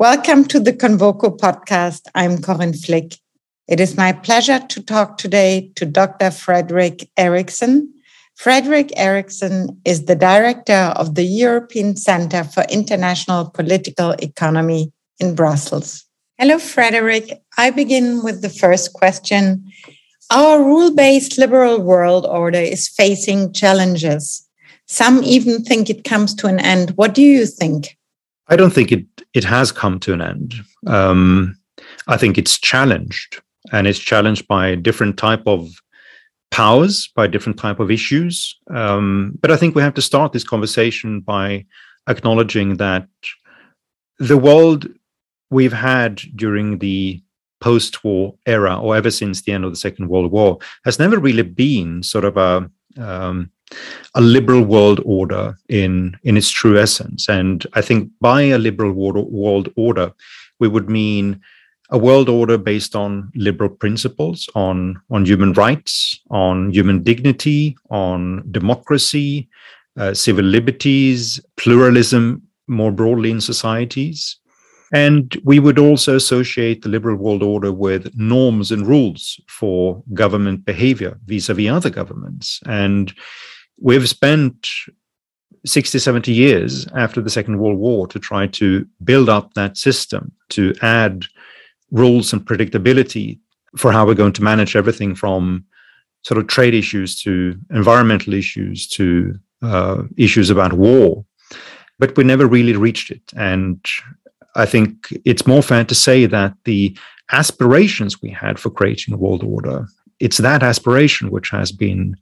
Welcome to the Convoco podcast. I'm Corinne Flick. It is my pleasure to talk today to Dr. Fredrik Erixon. Fredrik Erixon is the director of the European Center for International Political Economy in Brussels. Hello, Fredrik. I begin with the first question. Our rule based liberal world order is facing challenges. Some even think it comes to an end. What do you think? I don't think it it has come to an end. Um, I think it's challenged, and it's challenged by different type of powers, by different type of issues. Um, but I think we have to start this conversation by acknowledging that the world we've had during the post-war era, or ever since the end of the Second World War, has never really been sort of a um, a liberal world order in in its true essence. And I think by a liberal world order, we would mean a world order based on liberal principles, on on human rights, on human dignity, on democracy, uh, civil liberties, pluralism more broadly in societies. And we would also associate the liberal world order with norms and rules for government behavior vis a vis other governments. And we've spent 60, 70 years after the Second World War to try to build up that system, to add rules and predictability for how we're going to manage everything from sort of trade issues to environmental issues to uh, issues about war. But we never really reached it. And I think it's more fair to say that the aspirations we had for creating a world order, it's that aspiration which has been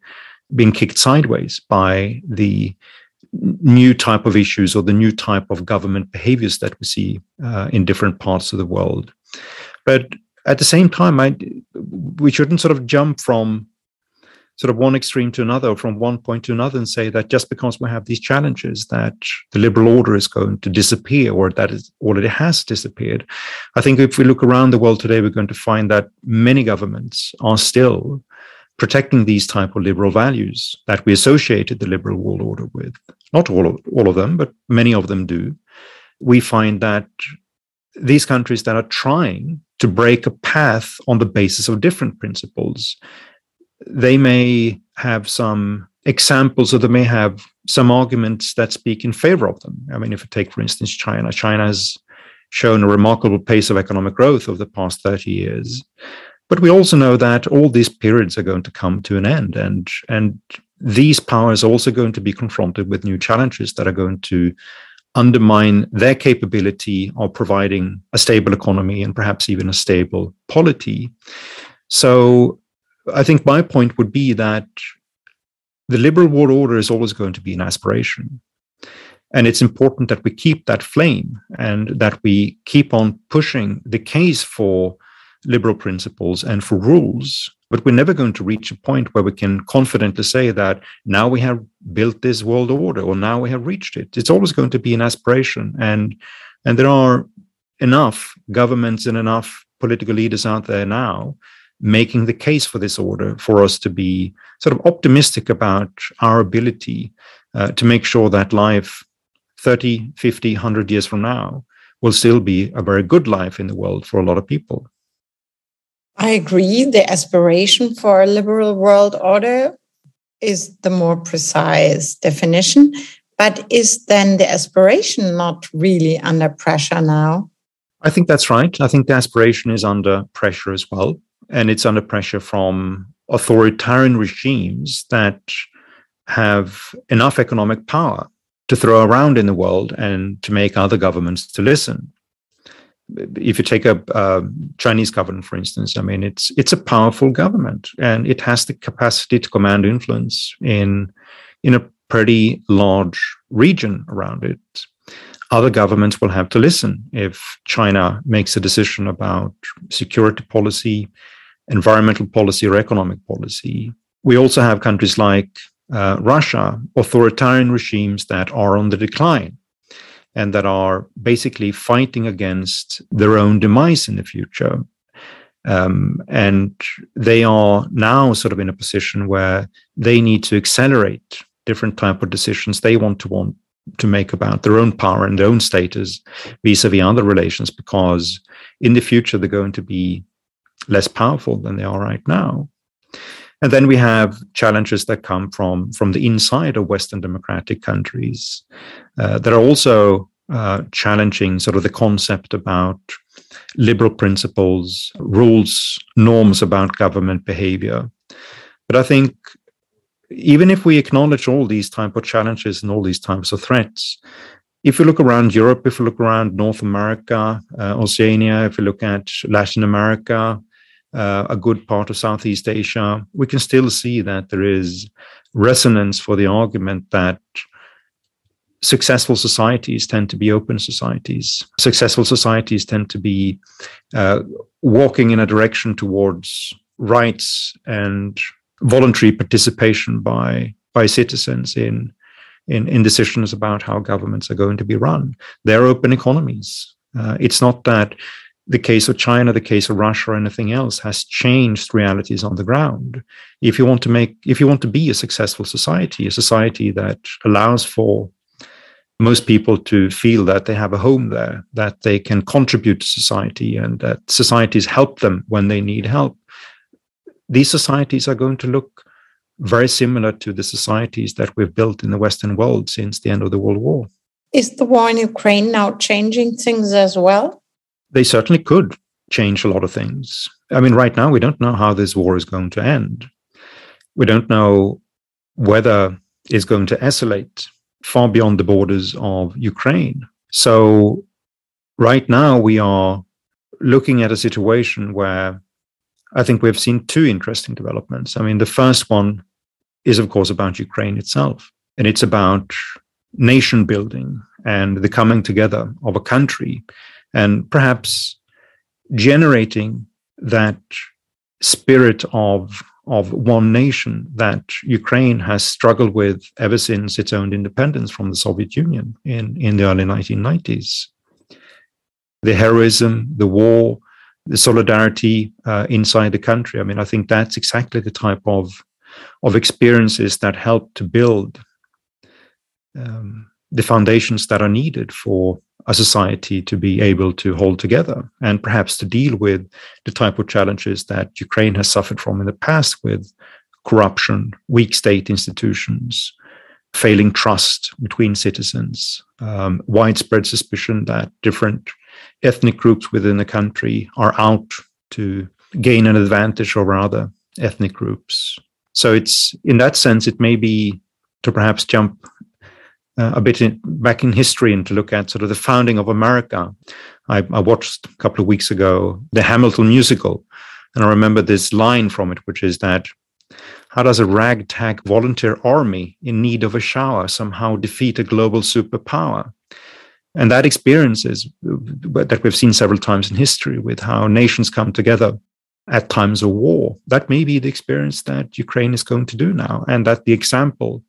been kicked sideways by the new type of issues or the new type of government behaviors that we see uh, in different parts of the world. But at the same time, I, we shouldn't sort of jump from sort of one extreme to another, from one point to another, and say that just because we have these challenges, that the liberal order is going to disappear or that it already has disappeared. I think if we look around the world today, we're going to find that many governments are still protecting these type of liberal values that we associated the liberal world order with. Not all of, all of them, but many of them do. We find that these countries that are trying to break a path on the basis of different principles they may have some examples or they may have some arguments that speak in favor of them. I mean, if you take, for instance, China, China has shown a remarkable pace of economic growth over the past 30 years. But we also know that all these periods are going to come to an end. And, and these powers are also going to be confronted with new challenges that are going to undermine their capability of providing a stable economy and perhaps even a stable polity. So I think my point would be that the liberal world order is always going to be an aspiration. And it's important that we keep that flame and that we keep on pushing the case for liberal principles and for rules. But we're never going to reach a point where we can confidently say that now we have built this world order or now we have reached it. It's always going to be an aspiration. And, and there are enough governments and enough political leaders out there now making the case for this order for us to be sort of optimistic about our ability uh, to make sure that life 30, 50, 100 years from now will still be a very good life in the world for a lot of people. I agree. The aspiration for a liberal world order is the more precise definition. But is then the aspiration not really under pressure now? I think that's right. I think the aspiration is under pressure as well and it's under pressure from authoritarian regimes that have enough economic power to throw around in the world and to make other governments to listen. If you take a uh, Chinese government, for instance, I mean, it's it's a powerful government and it has the capacity to command influence in in a pretty large region around it. Other governments will have to listen if China makes a decision about security policy, environmental policy or economic policy. We also have countries like uh, Russia, authoritarian regimes that are on the decline and that are basically fighting against their own demise in the future. Um, and they are now sort of in a position where they need to accelerate different type of decisions they want to want to make about their own power and their own status vis-a-vis other relations because in the future they're going to be less powerful than they are right now and then we have challenges that come from from the inside of western democratic countries uh, that are also uh, challenging sort of the concept about liberal principles rules norms about government behavior. But i think even if we acknowledge all these type of challenges and all these types of threats, if you look around Europe, if you look around North America, uh, Oceania, if you look at Latin America, uh, a good part of Southeast Asia, we can still see that there is resonance for the argument that successful societies tend to be open societies. Successful societies tend to be uh, walking in a direction towards rights and voluntary participation by by citizens in, in in decisions about how governments are going to be run. They're open economies. Uh, it's not that the case of China, the case of Russia, or anything else has changed realities on the ground. If you want to make, if you want to be a successful society, a society that allows for most people to feel that they have a home there, that they can contribute to society, and that societies help them when they need help, these societies are going to look very similar to the societies that we've built in the Western world since the end of the World War. Is the war in Ukraine now changing things as well? They certainly could change a lot of things. I mean, right now, we don't know how this war is going to end. We don't know whether it's going to escalate far beyond the borders of Ukraine. So, right now, we are looking at a situation where I think we've seen two interesting developments. I mean, the first one is, of course, about Ukraine itself, and it's about nation building and the coming together of a country, and perhaps generating that spirit of of one nation that Ukraine has struggled with ever since its own independence from the Soviet Union in, in the early 1990s. The heroism, the war, the solidarity uh, inside the country. I mean, I think that's exactly the type of of experiences that help to build um, the foundations that are needed for a society to be able to hold together and perhaps to deal with the type of challenges that Ukraine has suffered from in the past with corruption, weak state institutions, failing trust between citizens, um, widespread suspicion that different ethnic groups within the country are out to gain an advantage over other ethnic groups. So it's in that sense, it may be to perhaps jump uh, a bit in, back in history and to look at sort of the founding of America. I, I watched a couple of weeks ago the Hamilton musical, and I remember this line from it, which is that how does a ragtag volunteer army in need of a shower somehow defeat a global superpower? And that experience is that we've seen several times in history with how nations come together at times of war. That may be the experience that Ukraine is going to do now, and that the example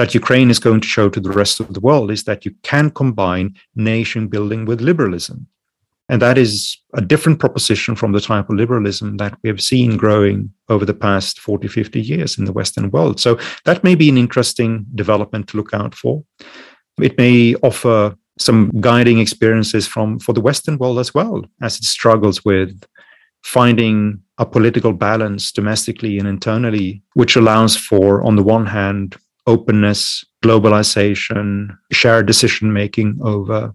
that Ukraine is going to show to the rest of the world is that you can combine nation building with liberalism. And that is a different proposition from the type of liberalism that we have seen growing over the past 40, 50 years in the Western world. So that may be an interesting development to look out for. It may offer some guiding experiences from for the Western world as well, as it struggles with finding a political balance domestically and internally, which allows for, on the one hand, openness, globalization, shared decision making over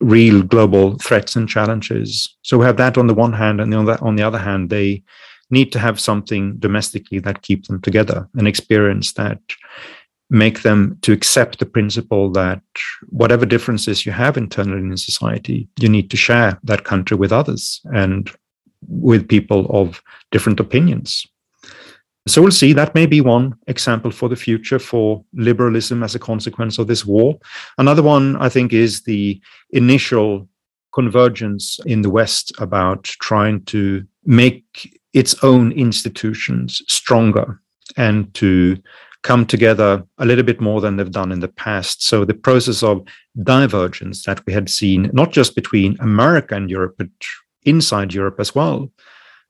real global threats and challenges. So we have that on the one hand, and on the, on the other hand, they need to have something domestically that keeps them together, an experience that make them to accept the principle that whatever differences you have internally in society, you need to share that country with others and with people of different opinions. So we'll see. That may be one example for the future for liberalism as a consequence of this war. Another one, I think, is the initial convergence in the West about trying to make its own institutions stronger and to come together a little bit more than they've done in the past. So the process of divergence that we had seen, not just between America and Europe, but inside Europe as well,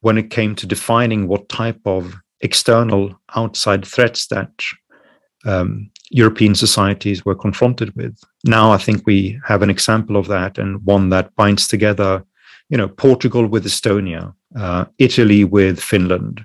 when it came to defining what type of external outside threats that um, European societies were confronted with. Now I think we have an example of that and one that binds together, you know, Portugal with Estonia, uh, Italy with Finland,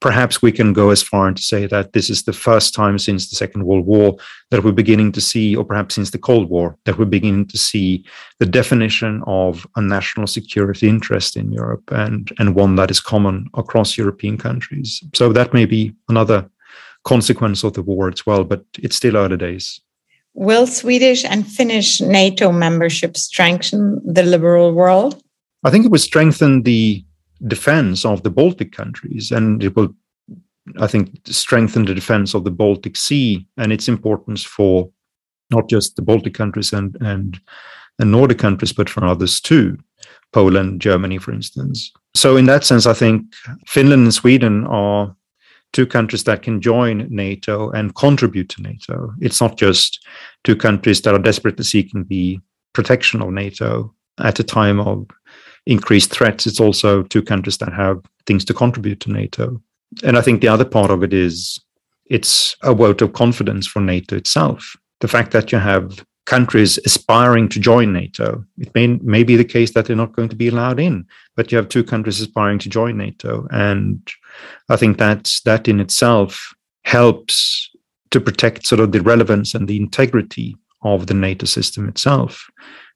perhaps we can go as far to say that this is the first time since the Second World War that we're beginning to see, or perhaps since the Cold War, that we're beginning to see the definition of a national security interest in Europe and, and one that is common across European countries. So that may be another consequence of the war as well, but it's still early days. Will Swedish and Finnish NATO membership strengthen the liberal world? I think it would strengthen the defense of the Baltic countries, and it will, I think, strengthen the defense of the Baltic Sea and its importance for not just the Baltic countries and and and Nordic countries, but for others too, Poland, Germany, for instance. So, in that sense, I think Finland and Sweden are two countries that can join NATO and contribute to NATO. It's not just two countries that are desperately seeking the protection of NATO at a time of increased threats, it's also two countries that have things to contribute to NATO. And I think the other part of it is it's a vote of confidence for NATO itself. The fact that you have countries aspiring to join NATO, it may, may be the case that they're not going to be allowed in, but you have two countries aspiring to join NATO. And I think that's, that in itself helps to protect sort of the relevance and the integrity of the NATO system itself.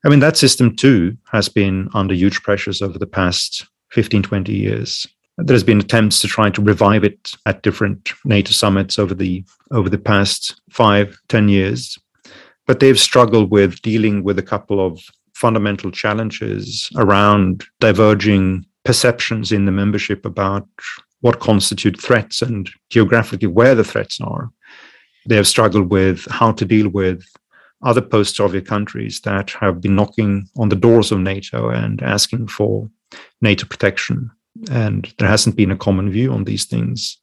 I mean, that system too has been under huge pressures over the past 15, 20 years. There's been attempts to try to revive it at different NATO summits over the over the past five, ten years. But they've struggled with dealing with a couple of fundamental challenges around diverging perceptions in the membership about what constitute threats and geographically where the threats are. They have struggled with how to deal with other post Soviet countries that have been knocking on the doors of NATO and asking for NATO protection. And there hasn't been a common view on these things.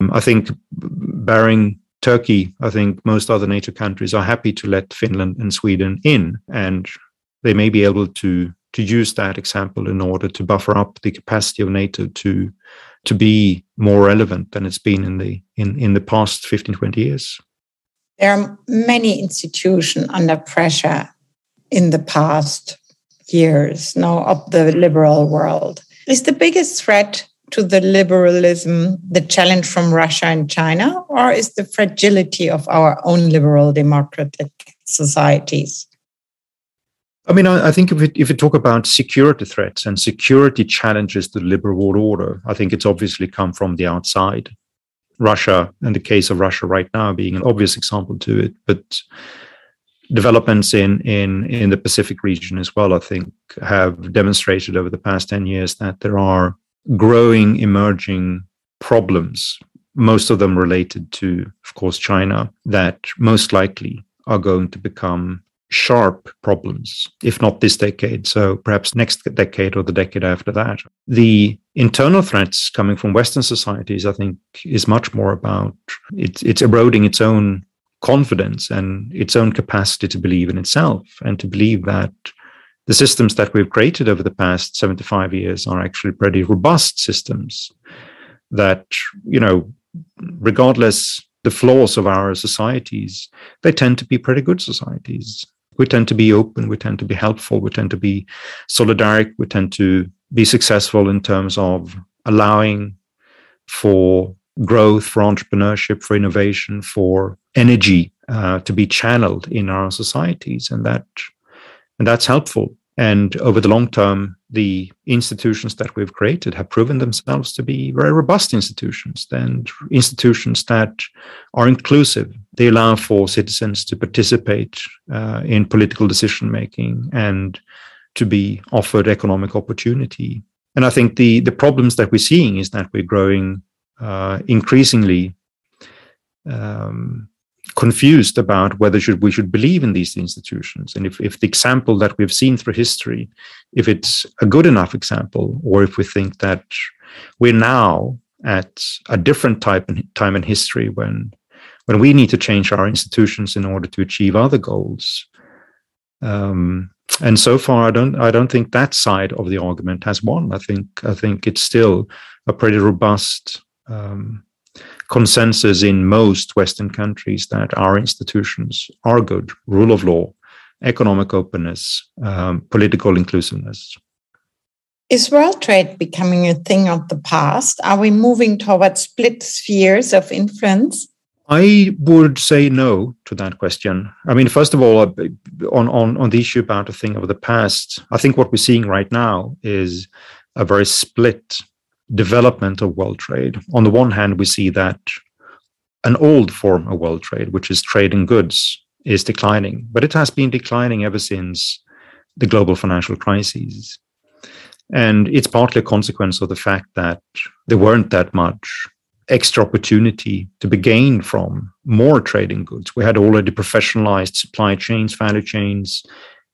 Um, I think, barring Turkey, I think most other NATO countries are happy to let Finland and Sweden in, and they may be able to to use that example in order to buffer up the capacity of NATO to to be more relevant than it's been in the in, in the past 15, 20 years. There are many institutions under pressure in the past years now of the liberal world. Is the biggest threat to the liberalism the challenge from Russia and China, or is the fragility of our own liberal democratic societies? I mean, I, think if if we talk about security threats and security challenges to the liberal world order, I think it's obviously come from the outside. Russia and the case of Russia right now being an obvious example to it, but developments in in in the Pacific region as well, I think, have demonstrated over the past ten years that there are growing, emerging problems. Most of them related to, of course, China, that most likely are going to become sharp problems, if not this decade, so perhaps next decade or the decade after that. The internal threats coming from Western societies, I think, is much more about it's, it's eroding its own confidence and its own capacity to believe in itself and to believe that the systems that we've created over the past 75 years are actually pretty robust systems that, you know, regardless the flaws of our societies, they tend to be pretty good societies we tend to be open, we tend to be helpful, we tend to be solidaric, we tend to be successful in terms of allowing for growth, for entrepreneurship, for innovation, for energy uh, to be channeled in our societies, and that and that's helpful. And over the long term, the institutions that we've created have proven themselves to be very robust institutions and institutions that are inclusive. They allow for citizens to participate uh, in political decision making and to be offered economic opportunity. And I think the, the problems that we're seeing is that we're growing uh, increasingly um, confused about whether should, we should believe in these institutions. And if, if the example that we've seen through history if it's a good enough example or if we think that we're now at a different type in, time in history when when we need to change our institutions in order to achieve other goals um, and so far i don't i don't think that side of the argument has won. I think i think it's still a pretty robust um, consensus in most Western countries that our institutions are good, rule of law, economic openness, um, political inclusiveness. Is world trade becoming a thing of the past? Are we moving towards split spheres of influence? I would say no to that question. I mean, first of all, uh, on, on, on the issue about a thing of the past, I think what we're seeing right now is a very split development of world trade. On the one hand, we see that an old form of world trade, which is trade in goods, is declining, but it has been declining ever since the global financial crises. And it's partly a consequence of the fact that there weren't that much extra opportunity to be gained from more trading goods. We had already professionalized supply chains, value chains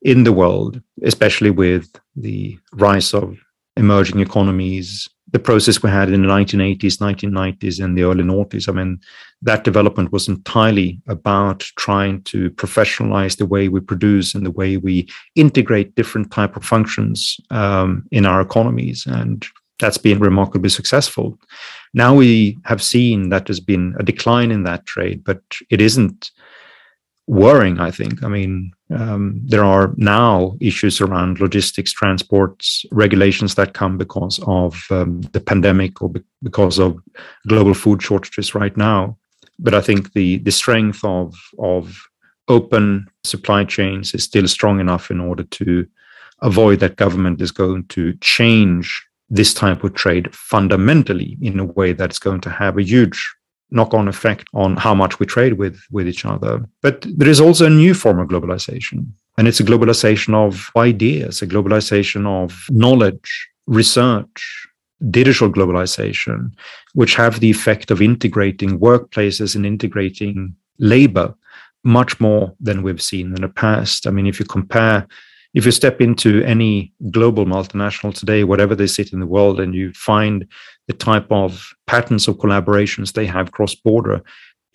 in the world, especially with the rise of emerging economies, the process we had in the 1980s, 1990s, and the early noughties. I mean, that development was entirely about trying to professionalize the way we produce and the way we integrate different type of functions um, in our economies, and that's been remarkably successful. Now we have seen that there's been a decline in that trade, but it isn't worrying, I think. I mean, um, there are now issues around logistics, transports, regulations that come because of um, the pandemic or be- because of global food shortages right now. But I think the the strength of of open supply chains is still strong enough in order to avoid that government is going to change this type of trade fundamentally in a way that's going to have a huge knock-on effect on how much we trade with with each other. But there is also a new form of globalization, and it's a globalization of ideas, a globalization of knowledge, research, digital globalization, which have the effect of integrating workplaces and integrating labor much more than we've seen in the past. I mean, if you compare if you step into any global multinational today, whatever they sit in the world, and you find the type of patterns of collaborations they have cross border,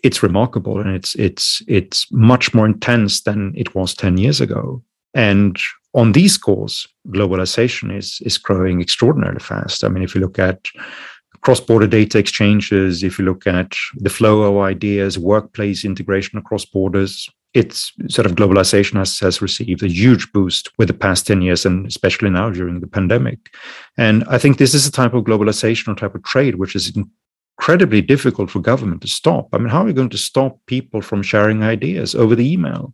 it's remarkable and it's it's it's much more intense than it was 10 years ago. And on these scores, globalization is is growing extraordinarily fast. I mean, if you look at cross-border data exchanges, if you look at the flow of ideas, workplace integration across borders, its sort of globalization has, has received a huge boost with the past 10 years and especially now during the pandemic. And I think this is a type of globalization or type of trade which is incredibly difficult for government to stop. I mean, how are we going to stop people from sharing ideas over the email?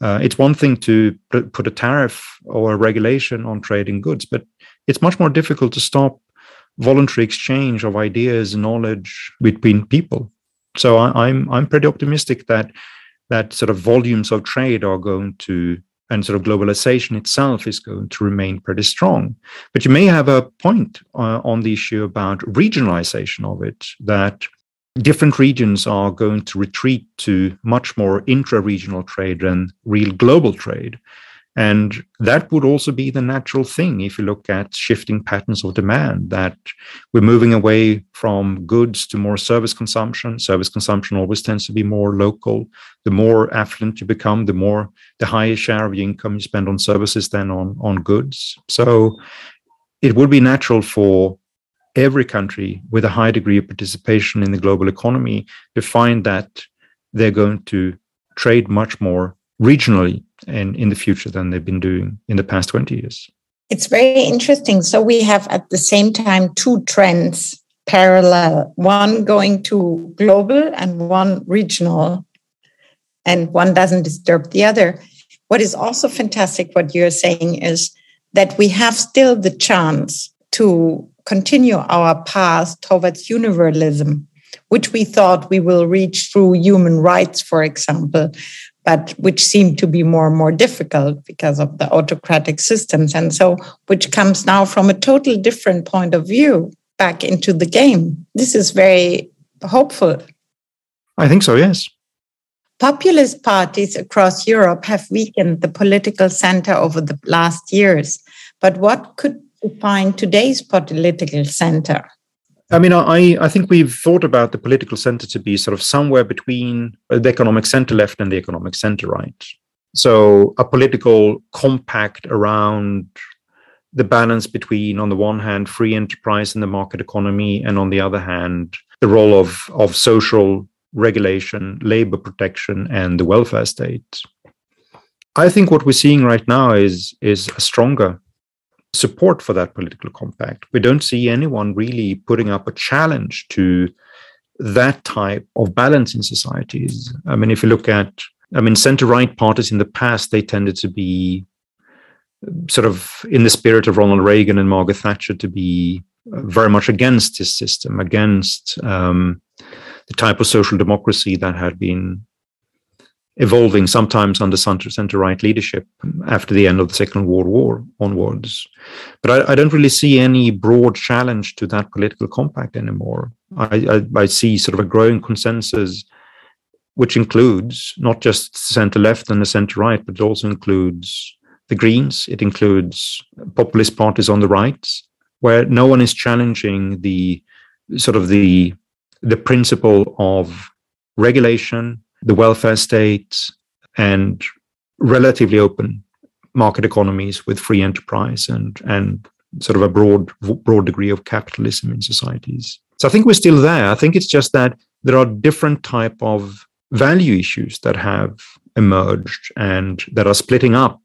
Uh, it's one thing to put a tariff or a regulation on trading goods, but it's much more difficult to stop voluntary exchange of ideas and knowledge between people. So I, I'm I'm pretty optimistic that that sort of volumes of trade are going to and sort of globalization itself is going to remain pretty strong. But you may have a point uh, on the issue about regionalization of it, that different regions are going to retreat to much more intra regional trade than real global trade. And that would also be the natural thing if you look at shifting patterns of demand, that we're moving away from goods to more service consumption. Service consumption always tends to be more local. The more affluent you become, the more the higher share of your income you spend on services than on, on goods. So it would be natural for every country with a high degree of participation in the global economy to find that they're going to trade much more regionally and in the future than they've been doing in the past 20 years. It's very interesting. So we have at the same time two trends parallel, one going to global and one regional, and one doesn't disturb the other. What is also fantastic, what you're saying, is that we have still the chance to continue our path towards universalism, which we thought we will reach through human rights, for example but which seem to be more and more difficult because of the autocratic systems. And so, which comes now from a totally different point of view back into the game. This is very hopeful. I think so, yes. Populist parties across Europe have weakened the political center over the last years. But what could define today's political center? I mean, I, I think we've thought about the political center to be sort of somewhere between uh, the economic center left and the economic center right. So, a political compact around the balance between, on the one hand, free enterprise and the market economy, and on the other hand, the role of, of social regulation, labor protection, and the welfare state. I think what we're seeing right now is, is a stronger support for that political compact. We don't see anyone really putting up a challenge to that type of balance in societies. I mean, if you look at, I mean, center right parties in the past, they tended to be sort of in the spirit of Ronald Reagan and Margaret Thatcher to be very much against this system, against um, the type of social democracy that had been evolving sometimes under center right leadership after the end of the Second World War onwards. But I, I don't really see any broad challenge to that political compact anymore. I, I, I see sort of a growing consensus, which includes not just center left and the center right, but also includes the Greens. It includes populist parties on the right, where no one is challenging the sort of the the principle of regulation, the welfare state, and relatively open market economies with free enterprise and and sort of a broad broad degree of capitalism in societies. So I think we're still there. I think it's just that there are different type of value issues that have emerged and that are splitting up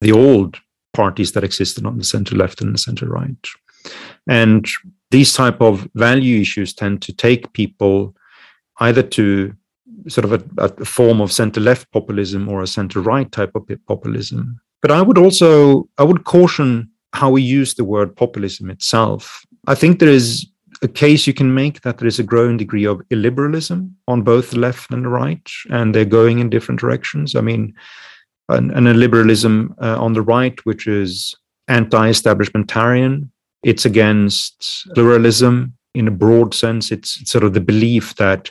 the old parties that existed on the center left and the center right. And these type of value issues tend to take people either to sort of a, a form of center left populism or a center right type of populism. But I would also I would caution how we use the word populism itself. I think there is a case you can make that there is a growing degree of illiberalism on both the left and the right, and they're going in different directions. I mean, an, an illiberalism uh, on the right, which is anti-establishmentarian, it's against pluralism in a broad sense. It's, it's sort of the belief that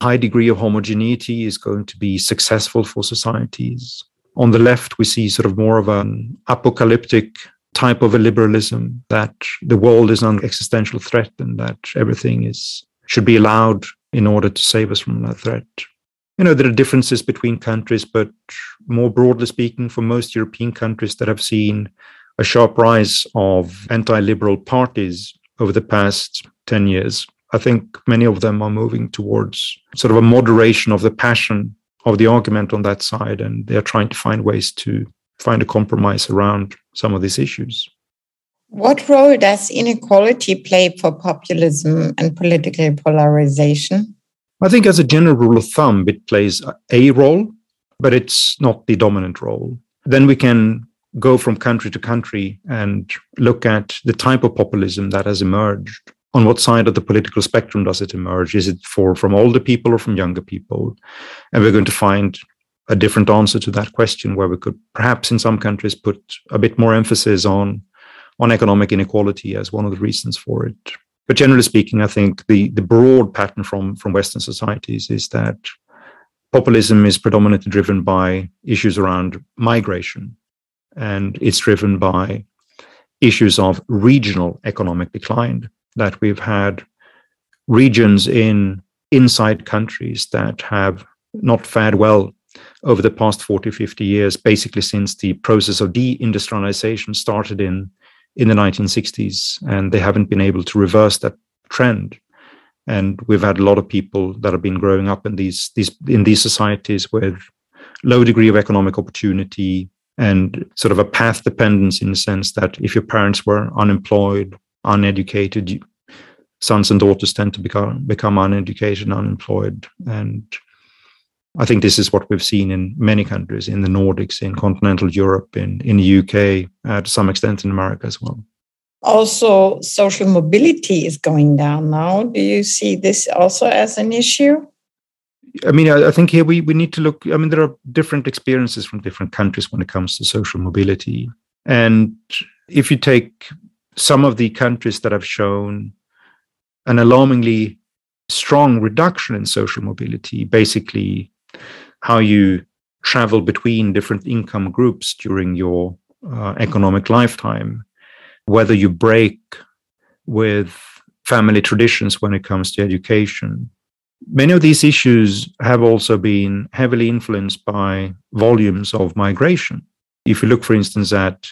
high degree of homogeneity is going to be successful for societies. On the left, we see sort of more of an apocalyptic type of a liberalism that the world is an existential threat and that everything is should be allowed in order to save us from that threat. You know, there are differences between countries, but more broadly speaking, for most European countries that have seen a sharp rise of anti liberal parties over the past 10 years. I think many of them are moving towards sort of a moderation of the passion of the argument on that side, and they're trying to find ways to find a compromise around some of these issues. What role does inequality play for populism and political polarization? I think, as a general rule of thumb, it plays a role, but it's not the dominant role. Then we can go from country to country and look at the type of populism that has emerged. On what side of the political spectrum does it emerge? Is it for from older people or from younger people? And we're going to find a different answer to that question where we could perhaps in some countries put a bit more emphasis on on economic inequality as one of the reasons for it. But generally speaking, I think the, the broad pattern from, from Western societies is that populism is predominantly driven by issues around migration and it's driven by issues of regional economic decline that we've had regions in inside countries that have not fared well over the past 40 50 years basically since the process of deindustrialization started in in the 1960s and they haven't been able to reverse that trend. And we've had a lot of people that have been growing up in these these in these societies with low degree of economic opportunity and sort of a path dependence in the sense that if your parents were unemployed, uneducated, sons and daughters tend to become become uneducated and unemployed. And I think this is what we've seen in many countries, in the Nordics, in continental Europe, in, in the UK, uh, to some extent in America as well. Also, social mobility is going down now. Do you see this also as an issue? I mean, I, I, think here we, we need to look. I mean, there are different experiences from different countries when it comes to social mobility. And if you take some of the countries that have shown an alarmingly strong reduction in social mobility, basically how you travel between different income groups during your uh, economic lifetime, whether you break with family traditions when it comes to education, Many of these issues have also been heavily influenced by volumes of migration. If you look, for instance, at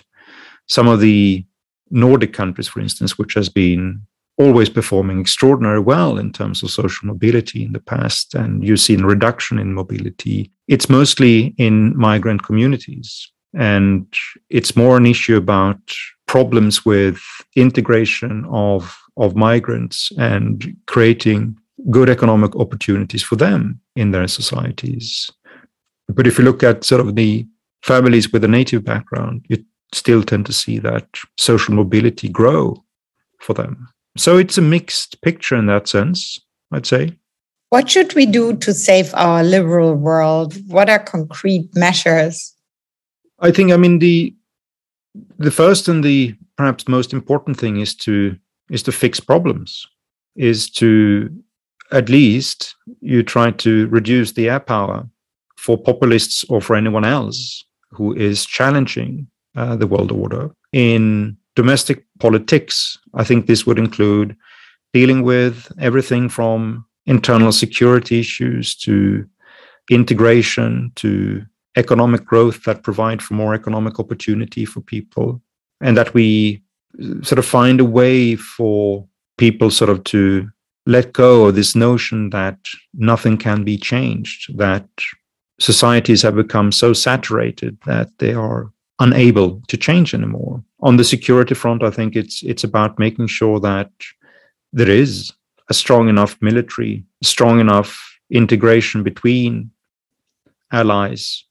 some of the Nordic countries, for instance, which has been always performing extraordinarily well in terms of social mobility in the past, and you've seen reduction in mobility. It's mostly in migrant communities. And it's more an issue about problems with integration of, of migrants and creating good economic opportunities for them in their societies. But if you look at sort of the families with a native background, you still tend to see that social mobility grow for them. So it's a mixed picture in that sense, I'd say. What should we do to save our liberal world? What are concrete measures? I think, I mean, the the first and the perhaps most important thing is to is to fix problems, is to at least you try to reduce the air power for populists or for anyone else who is challenging uh, the world order. In domestic politics, I think this would include dealing with everything from internal security issues to integration to economic growth that provide for more economic opportunity for people and that we sort of find a way for people sort of to let go of this notion that nothing can be changed that societies have become so saturated that they are unable to change anymore. On the security front, I think it's it's about making sure that there is a strong enough military, strong enough integration between allies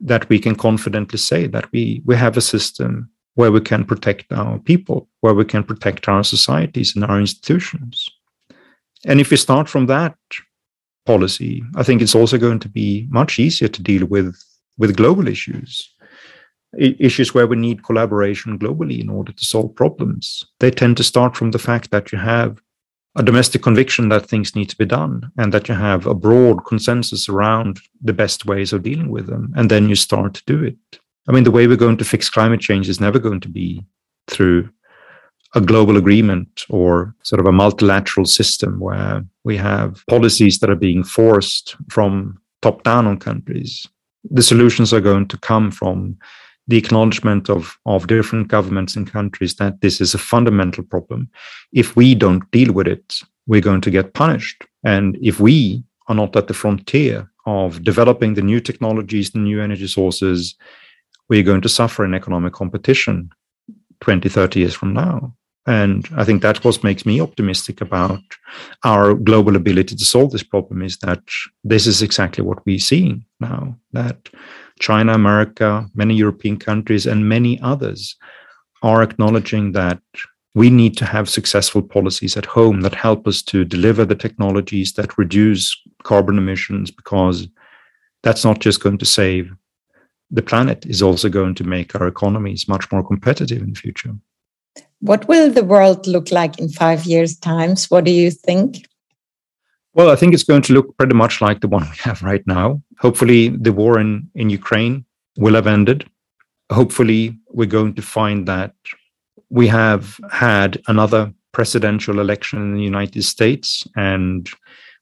that we can confidently say that we we have a system where we can protect our people, where we can protect our societies and our institutions. And if we start from that policy, I think it's also going to be much easier to deal with with global issues issues where we need collaboration globally in order to solve problems. They tend to start from the fact that you have a domestic conviction that things need to be done and that you have a broad consensus around the best ways of dealing with them. And then you start to do it. I mean, the way we're going to fix climate change is never going to be through a global agreement or sort of a multilateral system where we have policies that are being forced from top down on countries. The solutions are going to come from the acknowledgement of, of different governments and countries that this is a fundamental problem. If we don't deal with it, we're going to get punished. And if we are not at the frontier of developing the new technologies, the new energy sources, we're going to suffer in economic competition 20, 30 years from now. And I think that's what makes me optimistic about our global ability to solve this problem is that this is exactly what we're seeing now, that China, America, many European countries, and many others are acknowledging that we need to have successful policies at home that help us to deliver the technologies that reduce carbon emissions because that's not just going to save the planet is also going to make our economies much more competitive in the future. What will the world look like in five years' times? What do you think? Well, I think it's going to look pretty much like the one we have right now. Hopefully, the war in, in Ukraine will have ended. Hopefully, we're going to find that we have had another presidential election in the United States and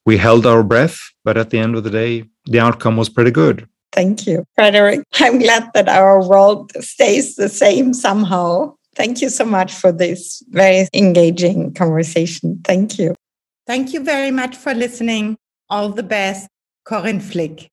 we held our breath, but at the end of the day, the outcome was pretty good. Thank you, Fredrik. I'm glad that our world stays the same somehow. Thank you so much for this very engaging conversation. Thank you. Thank you very much for listening. All the best, Corinne Flick.